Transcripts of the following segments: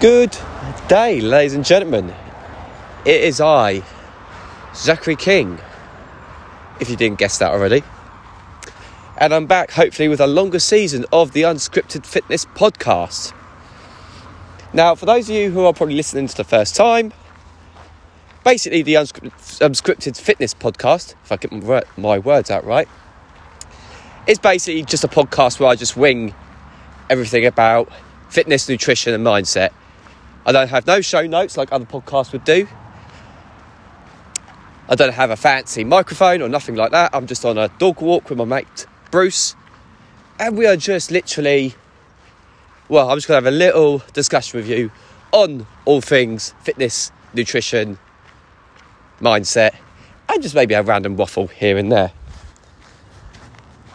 Good day, ladies and gentlemen. It is I, Zachary King, if you didn't guess that already. And I'm back, hopefully, with a longer season of the Unscripted Fitness Podcast. Now, for those of you who are probably listening to the first time, basically, the Unscripted Fitness Podcast, if I get my words out right, is basically just a podcast where I just wing everything about fitness, nutrition, and mindset I don't have no show notes like other podcasts would do. I don't have a fancy microphone or nothing like that. I'm just on a dog walk with my mate Bruce, and we are just literally, well, I'm just going to have a little discussion with you on all things fitness, nutrition, mindset, and just maybe a random waffle here and there.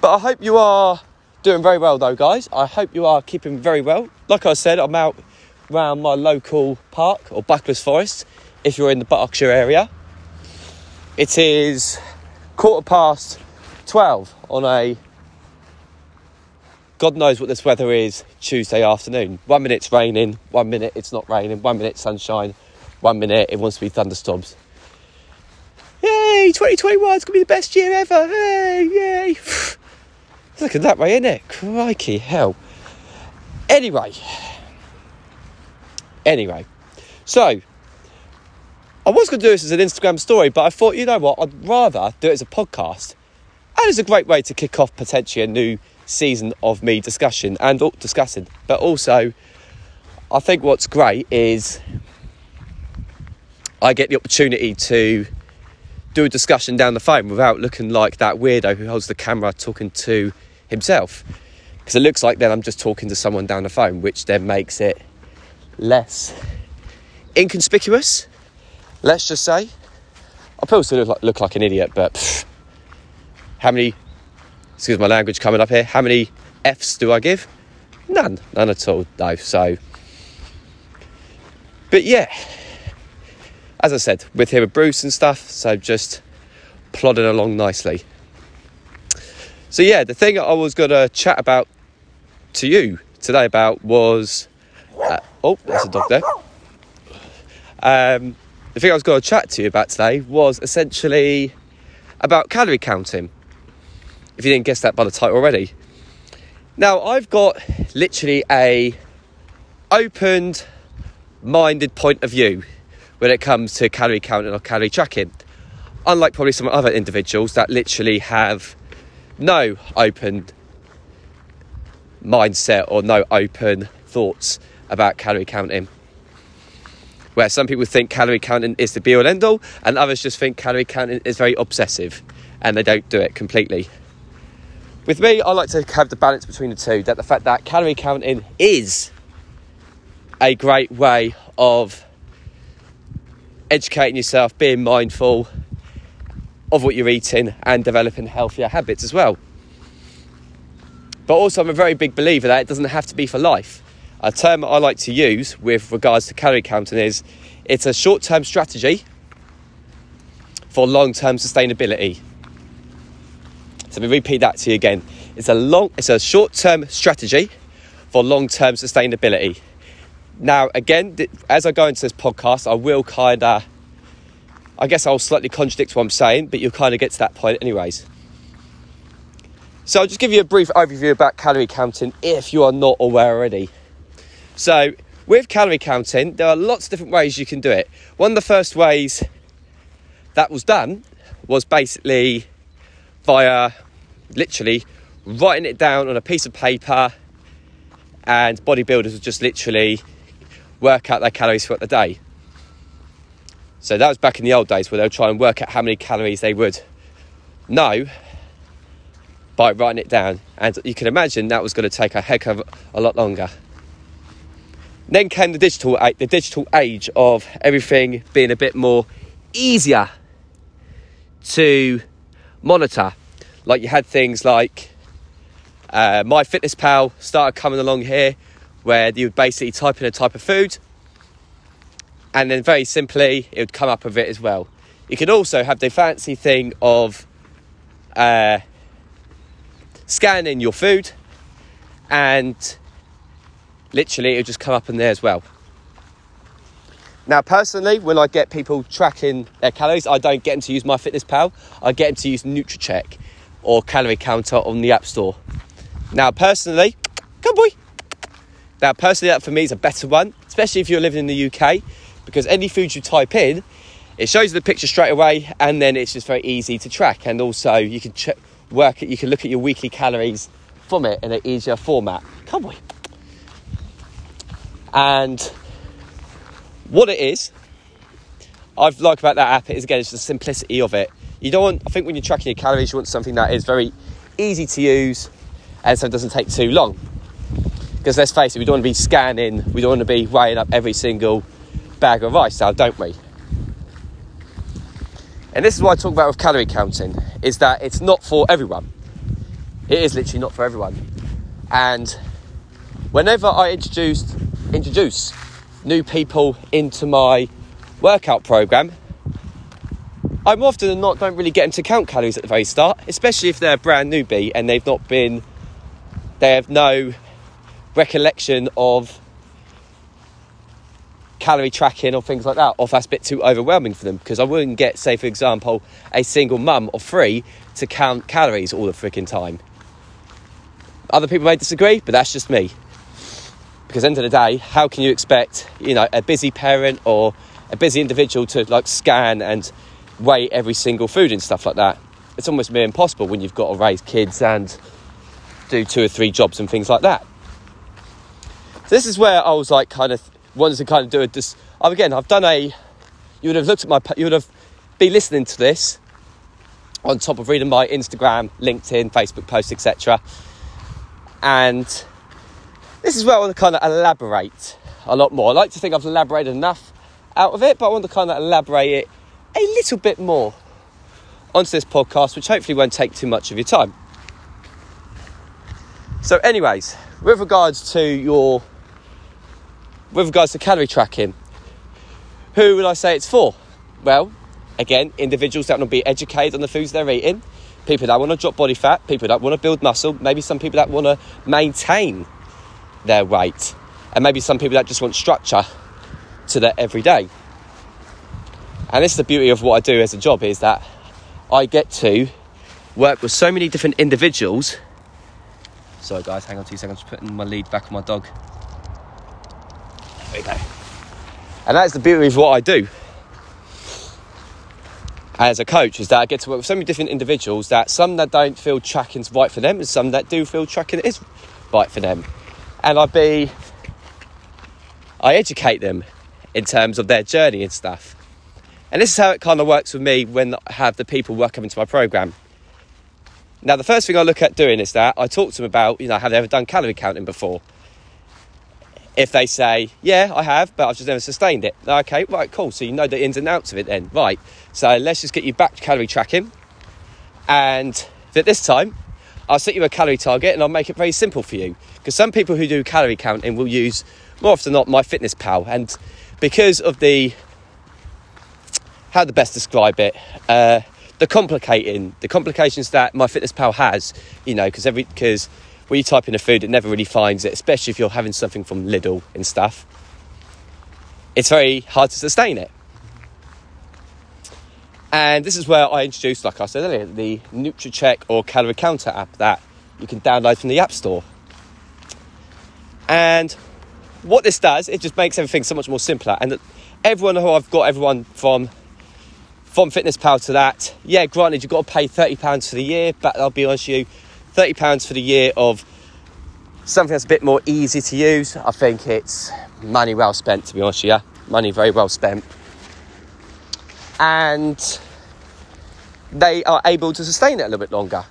But I hope you are doing very well, though, guys. I hope you are keeping very well. Like I said, I'm out round my local park or Bucklers Forest if you're in the Berkshire area. It is quarter past 12 on a God knows what this weather is Tuesday afternoon. One minute it's raining, one minute it's not raining, one minute sunshine, one minute it wants to be thunderstorms. Yay, 2021 is going to be the best year ever. Hey, yay. Look at that way, isn't it? Crikey, hell. Anyway, Anyway, so I was going to do this as an Instagram story, but I thought, you know what, I'd rather do it as a podcast. And it's a great way to kick off potentially a new season of me discussion and oh, discussing. But also, I think what's great is I get the opportunity to do a discussion down the phone without looking like that weirdo who holds the camera talking to himself. Because it looks like then I'm just talking to someone down the phone, which then makes it less inconspicuous, let's just say. I probably still look like, look like an idiot, but pff, how many, excuse my language coming up here, how many F's do I give? None, none at all, no. So, but yeah, as I said, with here with Bruce and stuff, so just plodding along nicely. So, yeah, the thing I was going to chat about to you today about was uh, oh, there's a dog there. Um, the thing I was going to chat to you about today was essentially about calorie counting. If you didn't guess that by the title already. Now, I've got literally a opened minded point of view when it comes to calorie counting or calorie tracking. Unlike probably some other individuals that literally have no open mindset or no open thoughts about calorie counting. Where some people think calorie counting is the be all end all, and others just think calorie counting is very obsessive and they don't do it completely. With me, I like to have the balance between the two that the fact that calorie counting is a great way of educating yourself, being mindful of what you're eating, and developing healthier habits as well. But also, I'm a very big believer that it doesn't have to be for life. A term I like to use with regards to calorie counting is it's a short term strategy for long term sustainability. So let me repeat that to you again. It's a long it's a short term strategy for long term sustainability. Now again, as I go into this podcast, I will kind of I guess I'll slightly contradict what I'm saying, but you'll kind of get to that point anyways. So I'll just give you a brief overview about calorie counting if you are not aware already. So, with calorie counting, there are lots of different ways you can do it. One of the first ways that was done was basically via literally writing it down on a piece of paper, and bodybuilders would just literally work out their calories throughout the day. So that was back in the old days where they would try and work out how many calories they would know by writing it down. And you can imagine that was going to take a heck of a lot longer. Then came the digital the digital age of everything being a bit more easier to monitor. Like you had things like uh, MyFitnessPal started coming along here, where you would basically type in a type of food, and then very simply it would come up with it as well. You could also have the fancy thing of uh, scanning your food and literally it'll just come up in there as well. Now, personally, when I get people tracking their calories, I don't get them to use MyFitnessPal. I get them to use Nutracheck or Calorie Counter on the App Store. Now, personally, come boy. Now, personally, that for me is a better one, especially if you're living in the UK, because any food you type in, it shows you the picture straight away, and then it's just very easy to track. And also, you can check, work it. You can look at your weekly calories from it in an easier format. Come boy. And what it is, I've like about that app is again, it's the simplicity of it. You don't want, I think when you're tracking your calories, you want something that is very easy to use and so it doesn't take too long. Because let's face it, we don't want to be scanning, we don't want to be weighing up every single bag of rice now, don't we? And this is what I talk about with calorie counting, is that it's not for everyone. It is literally not for everyone. And whenever I introduced introduce new people into my workout program, I'm often than not don't really get them to count calories at the very start, especially if they're a brand newbie and they've not been, they have no recollection of calorie tracking or things like that, or if that's a bit too overwhelming for them. Because I wouldn't get, say, for example, a single mum or three to count calories all the freaking time. Other people may disagree, but that's just me. Because end of the day, how can you expect, you know, a busy parent or a busy individual to like scan and weigh every single food and stuff like that? It's almost near impossible when you've got to raise kids and do two or three jobs and things like that. So this is where I was like, kind of wanted to kind of do a dis. Again, I've done a. You would have looked at my. You would have been listening to this on top of reading my Instagram, LinkedIn, Facebook posts, etc. And this is where I want to kind of elaborate a lot more. I like to think I've elaborated enough out of it, but I want to kind of elaborate it a little bit more onto this podcast, which hopefully won't take too much of your time. So, anyways, with regards to your, with regards to calorie tracking, who would I say it's for? Well, again, individuals that want to be educated on the foods they're eating, people that want to drop body fat, people that want to build muscle, maybe some people that want to maintain their weight. And maybe some people that just want structure to their everyday. And this is the beauty of what I do as a job is that I get to work with so many different individuals. Sorry guys, hang on two seconds, putting my lead back on my dog. There we go. And that's the beauty of what I do as a coach is that I get to work with so many different individuals that some that don't feel tracking's right for them and some that do feel tracking is right for them and I be I educate them in terms of their journey and stuff. And this is how it kind of works with me when I have the people work into my program. Now, the first thing I look at doing is that I talk to them about, you know, have they ever done calorie counting before? If they say, yeah, I have, but I've just never sustained it. Okay, right, cool. So you know the ins and outs of it then. Right. So let's just get you back to calorie tracking. And at this time, I'll set you a calorie target and I'll make it very simple for you. Because some people who do calorie counting will use, more often than not, MyFitnessPal. And because of the, how to best describe it, uh, the complicating, the complications that MyFitnessPal has, you know, because every, because when you type in a food, it never really finds it, especially if you're having something from Lidl and stuff. It's very hard to sustain it. And this is where I introduced, like I said earlier, the Nutracheck or Calorie Counter app that you can download from the App Store. And what this does, it just makes everything so much more simpler. And everyone who I've got, everyone from from FitnessPal to that, yeah, granted you've got to pay thirty pounds for the year, but I'll be honest with you, thirty pounds for the year of something that's a bit more easy to use. I think it's money well spent, to be honest with you, money very well spent and they are able to sustain it a little bit longer.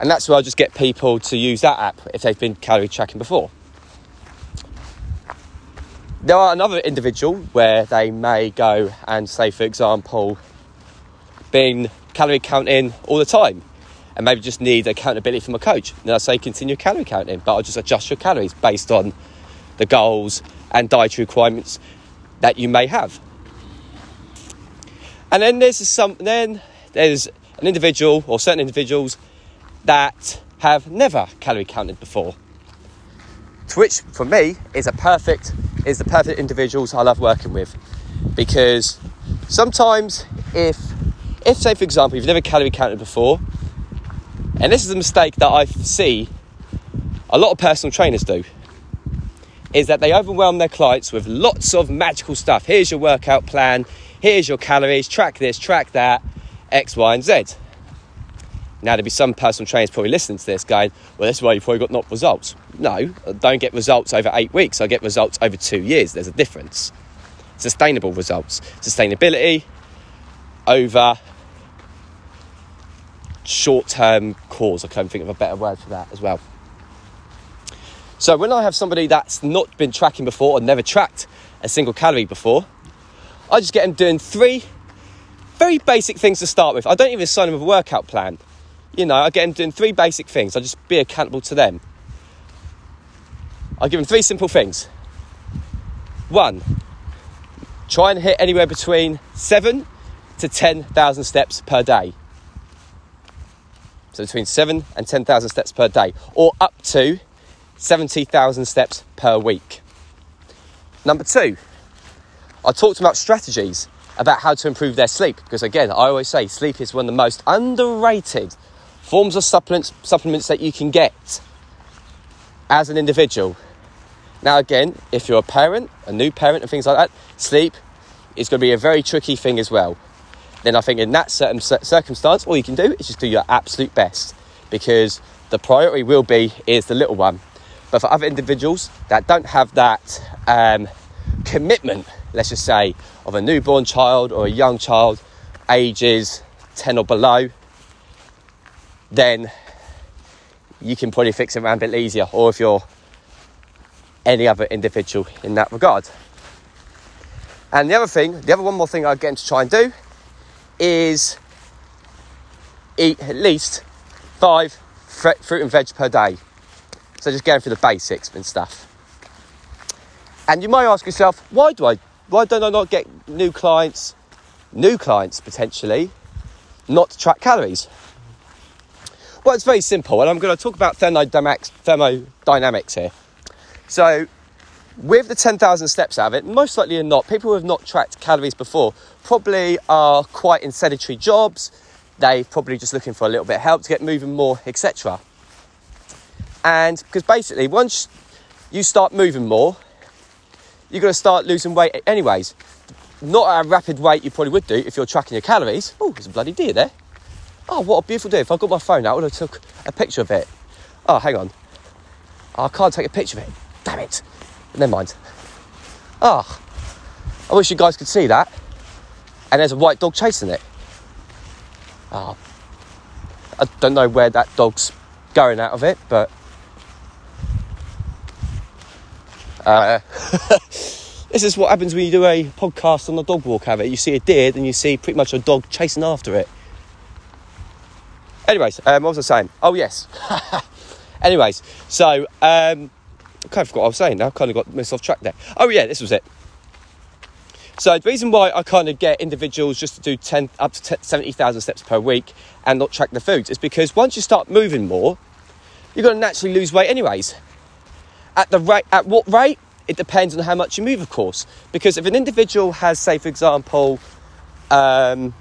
And that's where I just get people to use that app if they've been calorie tracking before. There are another individual where they may go and say, for example, been calorie counting all the time and maybe just need accountability from a coach. Then I say continue calorie counting, but I'll just adjust your calories based on the goals and dietary requirements that you may have. And then there's some then there's an individual or certain individuals that have never calorie counted before. which for me is a perfect is the perfect individuals I love working with. Because sometimes if if say for example you've never calorie counted before and this is a mistake that I see a lot of personal trainers do is that they overwhelm their clients with lots of magical stuff. Here's your workout plan here's your calories track this track that x y and z now, there'll be some personal trainers probably listening to this going, well, that's why you've probably got not results. No, I don't get results over eight weeks. I get results over two years. There's a difference. Sustainable results. Sustainability over short term cause. I can't think of a better word for that as well. So, when I have somebody that's not been tracking before or never tracked a single calorie before, I just get them doing three very basic things to start with. I don't even sign them a workout plan you know, I get them doing three basic things. I just be accountable to them. I give them three simple things. One, try and hit anywhere between seven to 10,000 steps per day. So between seven and 10,000 steps per day, or up to 70,000 steps per week. Number two, I talked about strategies about how to improve their sleep because, again, I always say sleep is one of the most underrated forms of supplements, supplements that you can get as an individual. Now, again, if you're a parent, a new parent, and things like that, sleep is going to be a very tricky thing as well. Then I think in that certain circumstance, all you can do is just do your absolute best because the priority will be is the little one. But for other individuals that don't have that um, commitment, let's just say, of a newborn child or a young child, ages 10 or below, then you can probably fix it around a bit easier, or if you're any other individual in that regard. And the other thing, the other one more thing I get to try and do is eat at least five fruit and veg per day. So just going through the basics and stuff. And you might ask yourself, why do I why don't I not get new clients, new clients potentially, not to track calories? Well, it's very simple, and I'm going to talk about thermodynamics, thermodynamics here. So, with the 10,000 steps out of it, most likely or not, people who have not tracked calories before probably are quite in sedentary jobs. They're probably just looking for a little bit of help to get moving more, etc. And because basically, once you start moving more, you're going to start losing weight anyways. Not at a rapid rate you probably would do if you're tracking your calories. Oh, there's a bloody deer there. Oh, what a beautiful day. If I got my phone out, I would have took a picture of it. Oh, hang on. Oh, I can't take a picture of it. Damn it. Never mind. Oh, I wish you guys could see that. And there's a white dog chasing it. Oh, I don't know where that dog's going out of it, but. Uh, this is what happens when you do a podcast on the dog walk, have it. You see a deer, then you see pretty much a dog chasing after it. Anyways, um, what was I saying? Oh, yes. Anyways, so um, I kind of forgot what I was saying now. I kind of got myself track there. Oh, yeah, this was it. So the reason why I kind of get individuals just to do 10, up to 70,000 steps per week and not track the foods is because once you start moving more, you're going to naturally lose weight anyways. At the rate, at what rate? It depends on how much you move, of course. Because if an individual has, say, for example, um,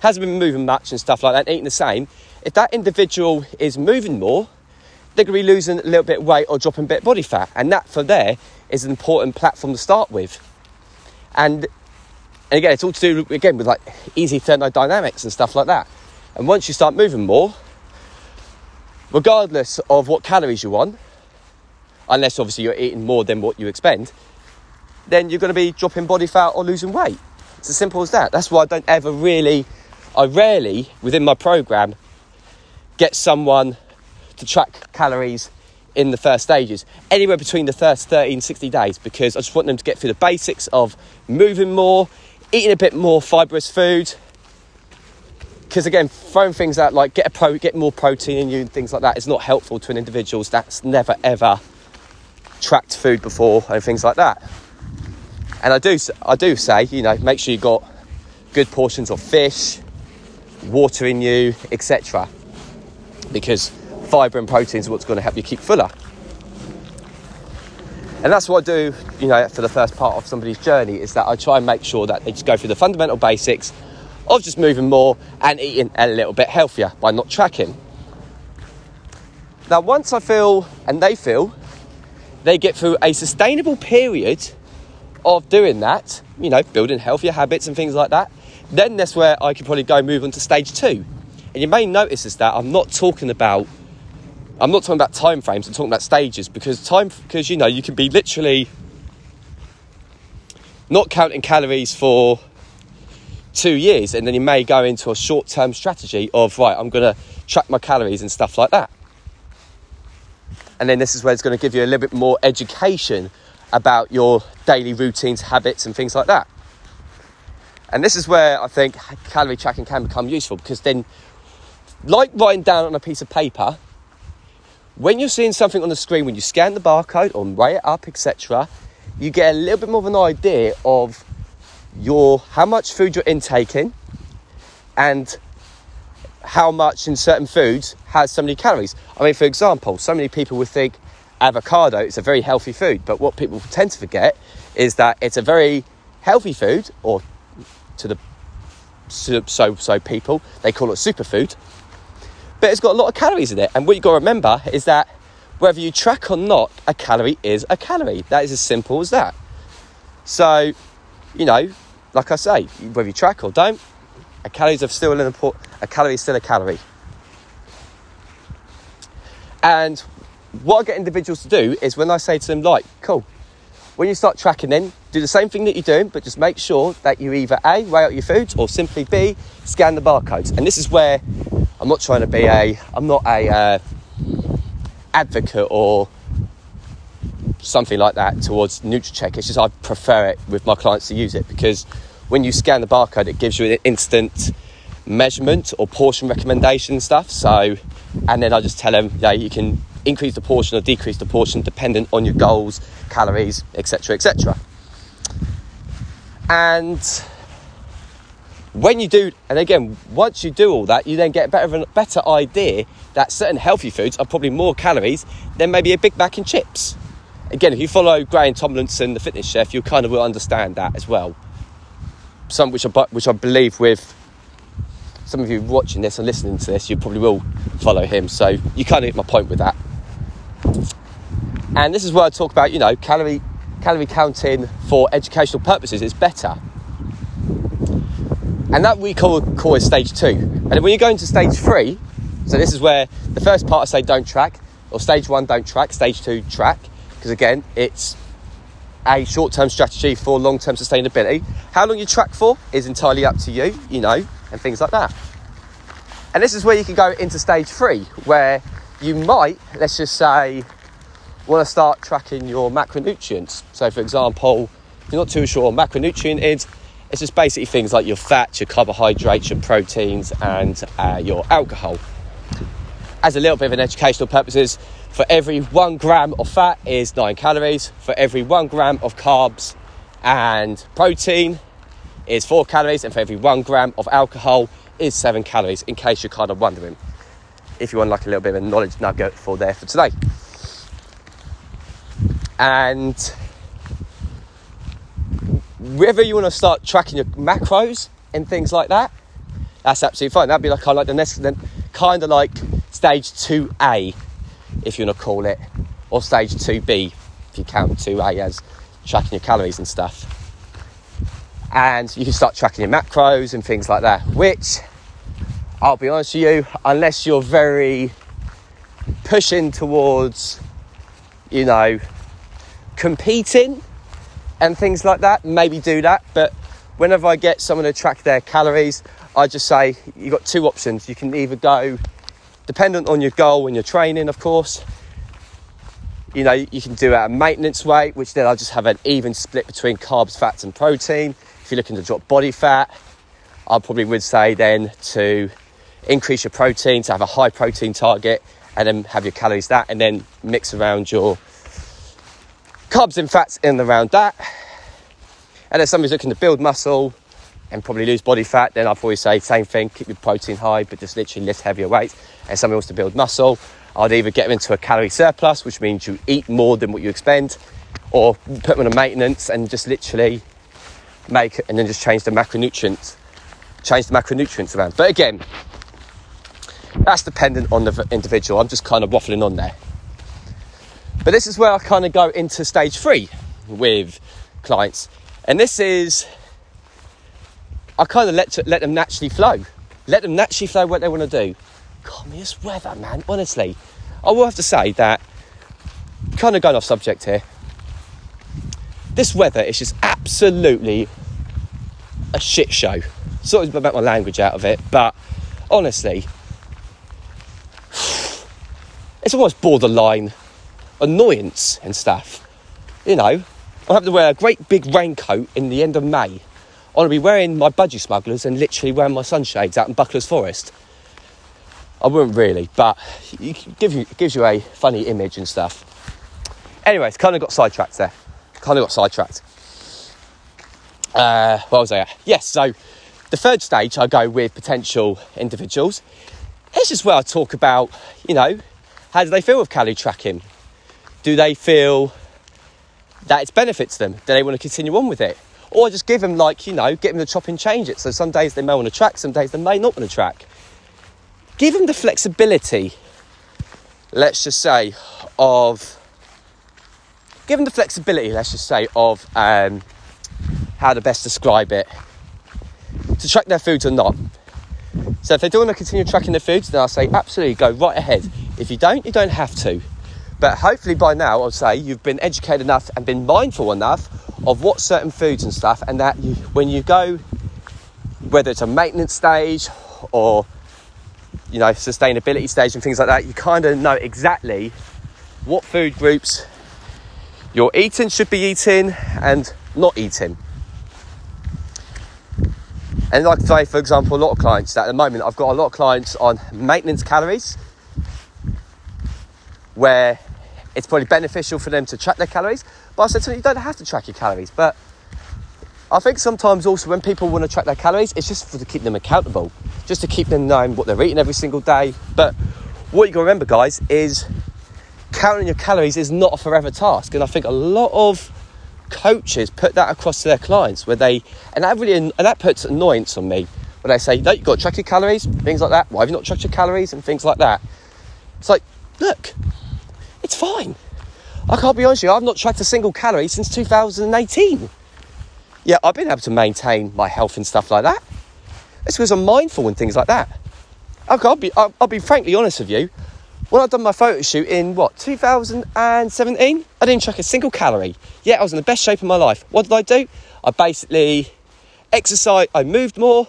hasn't been moving much and stuff like that, eating the same, if that individual is moving more, they're going to be losing a little bit of weight or dropping a bit of body fat. And that for there is an important platform to start with. And, and again, it's all to do again with like easy thermodynamics and stuff like that. And once you start moving more, regardless of what calories you're on, unless obviously you're eating more than what you expend, then you're going to be dropping body fat or losing weight. It's as simple as that. That's why I don't ever really I rarely, within my program, get someone to track calories in the first stages, anywhere between the first 30 and 60 days, because I just want them to get through the basics of moving more, eating a bit more fibrous food. Because again, throwing things out like get a pro, get more protein in you and things like that is not helpful to an individual that's never ever tracked food before and things like that. And I do, I do say, you know, make sure you got good portions of fish, water in you, etc. Because fibre and protein is what's going to help you keep fuller. And that's what I do, you know, for the first part of somebody's journey is that I try and make sure that they just go through the fundamental basics of just moving more and eating a little bit healthier by not tracking. Now, once I feel and they feel they get through a sustainable period of doing that, you know, building healthier habits and things like that, then that's where I could probably go move on to stage two. And you may notice is that I'm not talking about I'm not talking about time frames, I'm talking about stages because time because you know you can be literally not counting calories for two years and then you may go into a short-term strategy of right, I'm gonna track my calories and stuff like that. And then this is where it's going to give you a little bit more education about your daily routines, habits, and things like that. And this is where I think calorie tracking can become useful because then, like writing down on a piece of paper, when you're seeing something on the screen, when you scan the barcode or weigh it up, etc., you get a little bit more of an idea of your how much food you're intaking and how much in certain foods has so many calories. I mean, for example, so many people would think avocado is a very healthy food, but what people tend to forget is that it's a very healthy food, or to the so so people they call it superfood, but it's got a lot of calories in it. And what you've got to remember is that whether you track or not, a calorie is a calorie. That is as simple as that. So, you know, like I say, whether you track or don't, a calorie is still an important. A calorie is still a calorie. And what I get individuals to do is when I say to them, like, cool, when you start tracking then, do the same thing that you're doing, but just make sure that you either A, weigh out your foods, or simply B, scan the barcodes. And this is where I'm not trying to be a, I'm not a uh, advocate or something like that towards Nutracheck. It's just I prefer it with my clients to use it because when you scan the barcode, it gives you an instant measurement or portion recommendation stuff. So, and then I just tell them, yeah, you can increase the portion or decrease the portion dependent on your goals, calories, etc., etc. And when you do, and again, once you do all that, you then get a better, better idea that certain healthy foods are probably more calories than maybe a Big Mac and chips. Again, if you follow Graeme Tomlinson, the fitness chef, you kind of will understand that as well. Some which I, which I believe with some of you watching this and listening to this, you probably will follow him. So you kind of get my point with that. And this is where I talk about, you know, calorie calorie counting for educational purposes is better. And that we call, call is stage two. And when you go into stage three, so this is where the first part I say don't track, or stage one don't track, stage two track, because again, it's a short term strategy for long term sustainability. How long you track for is entirely up to you, you know, and things like that. And this is where you can go into stage three, where you might, let's just say, want to start tracking your macronutrients. So, for example, if you're not too sure what macronutrient is, it's just basically things like your fats, your carbohydrates, your proteins, and uh, your alcohol. As a little bit of an educational purposes, for every one gram of fat is nine calories. For every one gram of carbs and protein is four calories, and for every one gram of alcohol is seven calories. In case you're kind of wondering, if you want like a little bit of a knowledge nugget for there for today and whether you want to start tracking your macros and things like that, that's absolutely fine. That'd be like kind of like the next, kind of like stage two A, if you want to call it, or stage two B, if you count two A as tracking your calories and stuff. And you can start tracking your macros and things like that. Which, I'll be honest with you, unless you're very pushing towards, you know, competing and things like that, maybe do that. But whenever I get someone to track their calories, I just say you've got two options. You can either go, dependent on your goal when you're training, of course. You know, you can do at a maintenance weight, which then I'll just have an even split between carbs, fats, and protein. If you're looking to drop body fat, I probably would say then to increase your protein, to have a high protein target, and then have your calories that, and then mix around your carbs and fats in and around that. And then somebody's looking to build muscle and probably lose body fat, then I'd always say same thing, keep your protein high, but just literally lift heavier weights. And somebody wants to build muscle, I'd either get them into a calorie surplus, which means you eat more than what you expend, or put them on a maintenance and just literally make and then just change the macronutrients, change the macronutrients around. But again, that's dependent on the individual. I'm just kind of waffling on there. But this is where I kind of go into stage three with clients. And this is, I kind of let, to, let them naturally flow. Let them naturally flow what they want to do. God, this weather, man, honestly. I will have to say that, kind of going off subject here, this weather is just absolutely a shit show. Sorry about my language out of it, but honestly, it's almost borderline annoyance and stuff. You know, I have to wear a great big raincoat in the end of May. I'll be wearing my budgie smugglers and literally wearing my sunshades out in Buckler's Forest. I wouldn't really, but it gives you, a funny image and stuff. Anyways, kind of got sidetracked there. Kind of got sidetracked. Uh, what was I at? Yes, so the third stage I go with potential individuals. It's just where I talk about, you know, how do they feel with calorie tracking? Do they feel that it's benefits them? Do they want to continue on with it? Or just give them, like, you know, get them to chop and change it. So some days they may want to track, some days they may not want to track. Give them the flexibility, let's just say, of. Give them the flexibility, let's just say, of um, how to best describe it to track their foods or not. So if they do want to continue tracking their foods, then I'll say absolutely go right ahead. If you don't, you don't have to. But hopefully by now, I'll say you've been educated enough and been mindful enough of what certain foods and stuff, and that you, when you go, whether it's a maintenance stage or you know sustainability stage and things like that, you kind of know exactly what food groups you're eating should be eating and not eating. And like say, for example, a lot of clients at the moment, I've got a lot of clients on maintenance calories, where it's probably beneficial for them to track their calories. But I said to them, you don't have to track your calories. But I think sometimes also when people want to track their calories, it's just for to keep them accountable, just to keep them knowing what they're eating every single day. But what you got to remember, guys, is counting your calories is not a forever task. And I think a lot of coaches put that across to their clients where they, and that really, and that puts annoyance on me when they say, no, you've got to track your calories, things like that. Why have you not tracked your calories and things like that? It's like, look, it's fine. I can't be honest with you, I've not tracked a single calorie since 2018. Yeah, I've been able to maintain my health and stuff like that. It's because I'm mindful and things like that. Okay, I'll be, I'll, I'll be frankly honest with you. When I done my photo shoot in what 2017, I didn't track a single calorie. Yeah, I was in the best shape of my life. What did I do? I basically exercised. I moved more,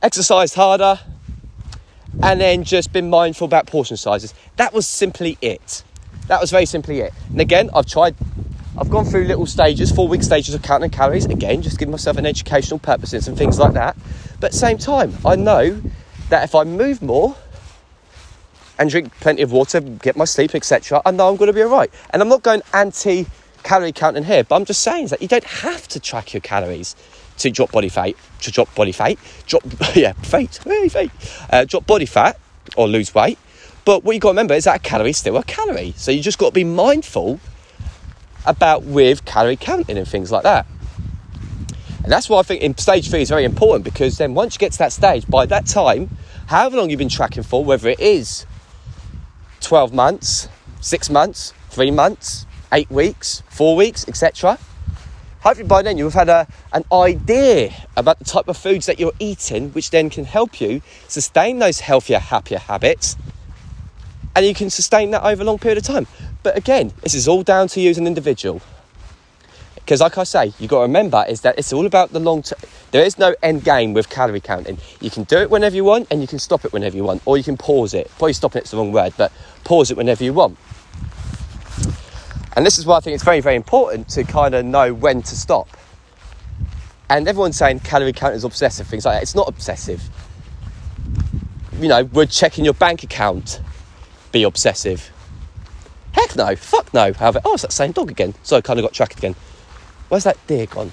exercised harder, and then just been mindful about portion sizes. That was simply it. That was very simply it. And again, I've tried, I've gone through little stages, four week stages of counting calories. Again, just give myself an educational purposes and things like that. But same time, I know that if I move more and drink plenty of water, get my sleep, etc., I know I'm going to be all right. And I'm not going anti calorie counting here, but I'm just saying that you don't have to track your calories to drop body fat, to drop body fat, drop yeah, fat, fat, uh, drop body fat or lose weight. But what you've got to remember is that a calorie is still a calorie. So you just got to be mindful about with calorie counting and things like that. And that's why I think in stage three is very important because then once you get to that stage, by that time, however long you've been tracking for, whether it is 12 months, six months, three months, eight weeks, four weeks, etc hopefully by then you've had a, an idea about the type of foods that you're eating, which then can help you sustain those healthier, happier habits. And you can sustain that over a long period of time. But again, this is all down to you as an individual. Because, like I say, you've got to remember is that it's all about the long term. There is no end game with calorie counting. You can do it whenever you want, and you can stop it whenever you want, or you can pause it. Probably stopping it's the wrong word, but pause it whenever you want. And this is why I think it's very, very important to kind of know when to stop. And everyone's saying calorie count is obsessive, things like that. It's not obsessive. You know, we're checking your bank account be obsessive? Heck no, fuck no. However, oh, it's that same dog again. So I kind of got tracked again. Where's that deer gone?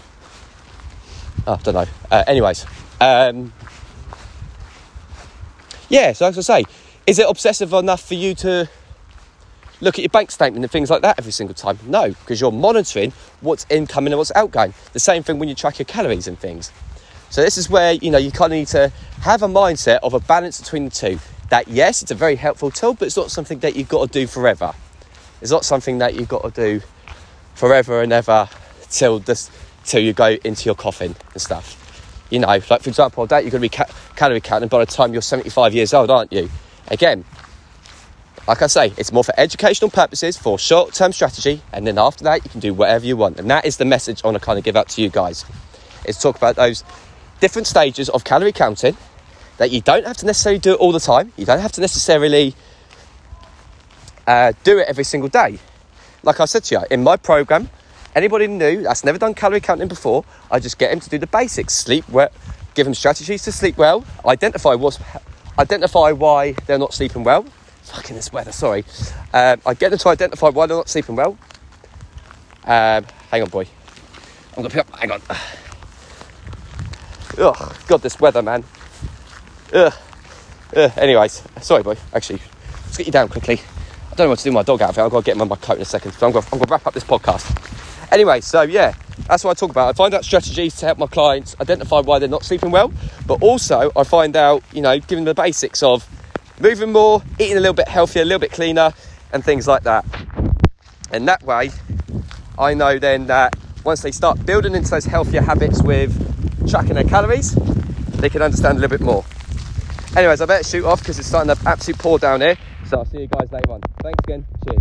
Oh, I don't know. Uh, anyways, um, yeah, so as I say, is it obsessive enough for you to look at your bank statement and things like that every single time. No, because you're monitoring what's incoming and what's outgoing. The same thing when you track your calories and things. So this is where you know you kind of need to have a mindset of a balance between the two. That yes, it's a very helpful tool, but it's not something that you've got to do forever. It's not something that you've got to do forever and ever till this till you go into your coffin and stuff. You know, like for example, that you're going to be ca- calorie counting by the time you're 75 years old, aren't you? Again, like I say, it's more for educational purposes, for short term strategy, and then after that, you can do whatever you want. And that is the message I want to kind of give out to you guys. Is talk about those different stages of calorie counting that you don't have to necessarily do it all the time. You don't have to necessarily uh, do it every single day. Like I said to you, in my program, anybody new that's never done calorie counting before, I just get them to do the basics: sleep well, give them strategies to sleep well, identify what's, identify why they're not sleeping well. Fucking this weather, sorry. Um, I get them to identify why they're not sleeping well. Um, hang on, boy. I'm gonna pick up. Hang on. Ugh, God, this weather, man. Ugh. Anyways, sorry, boy. Actually, let's get you down quickly. I don't know what to do with my dog out of outfit. I've got to get him on my coat in a second. So I'm going, to, I'm going to wrap up this podcast. Anyway, so yeah, that's what I talk about. I find out strategies to help my clients identify why they're not sleeping well, but also I find out, you know, giving them the basics of moving more, eating a little bit healthier, a little bit cleaner, and things like that. And that way, I know then that once they start building into those healthier habits with tracking their calories, they can understand a little bit more. Anyways, I better shoot off because it's starting to absolutely pour down here. So I'll see you guys later on. Thanks again. Cheers.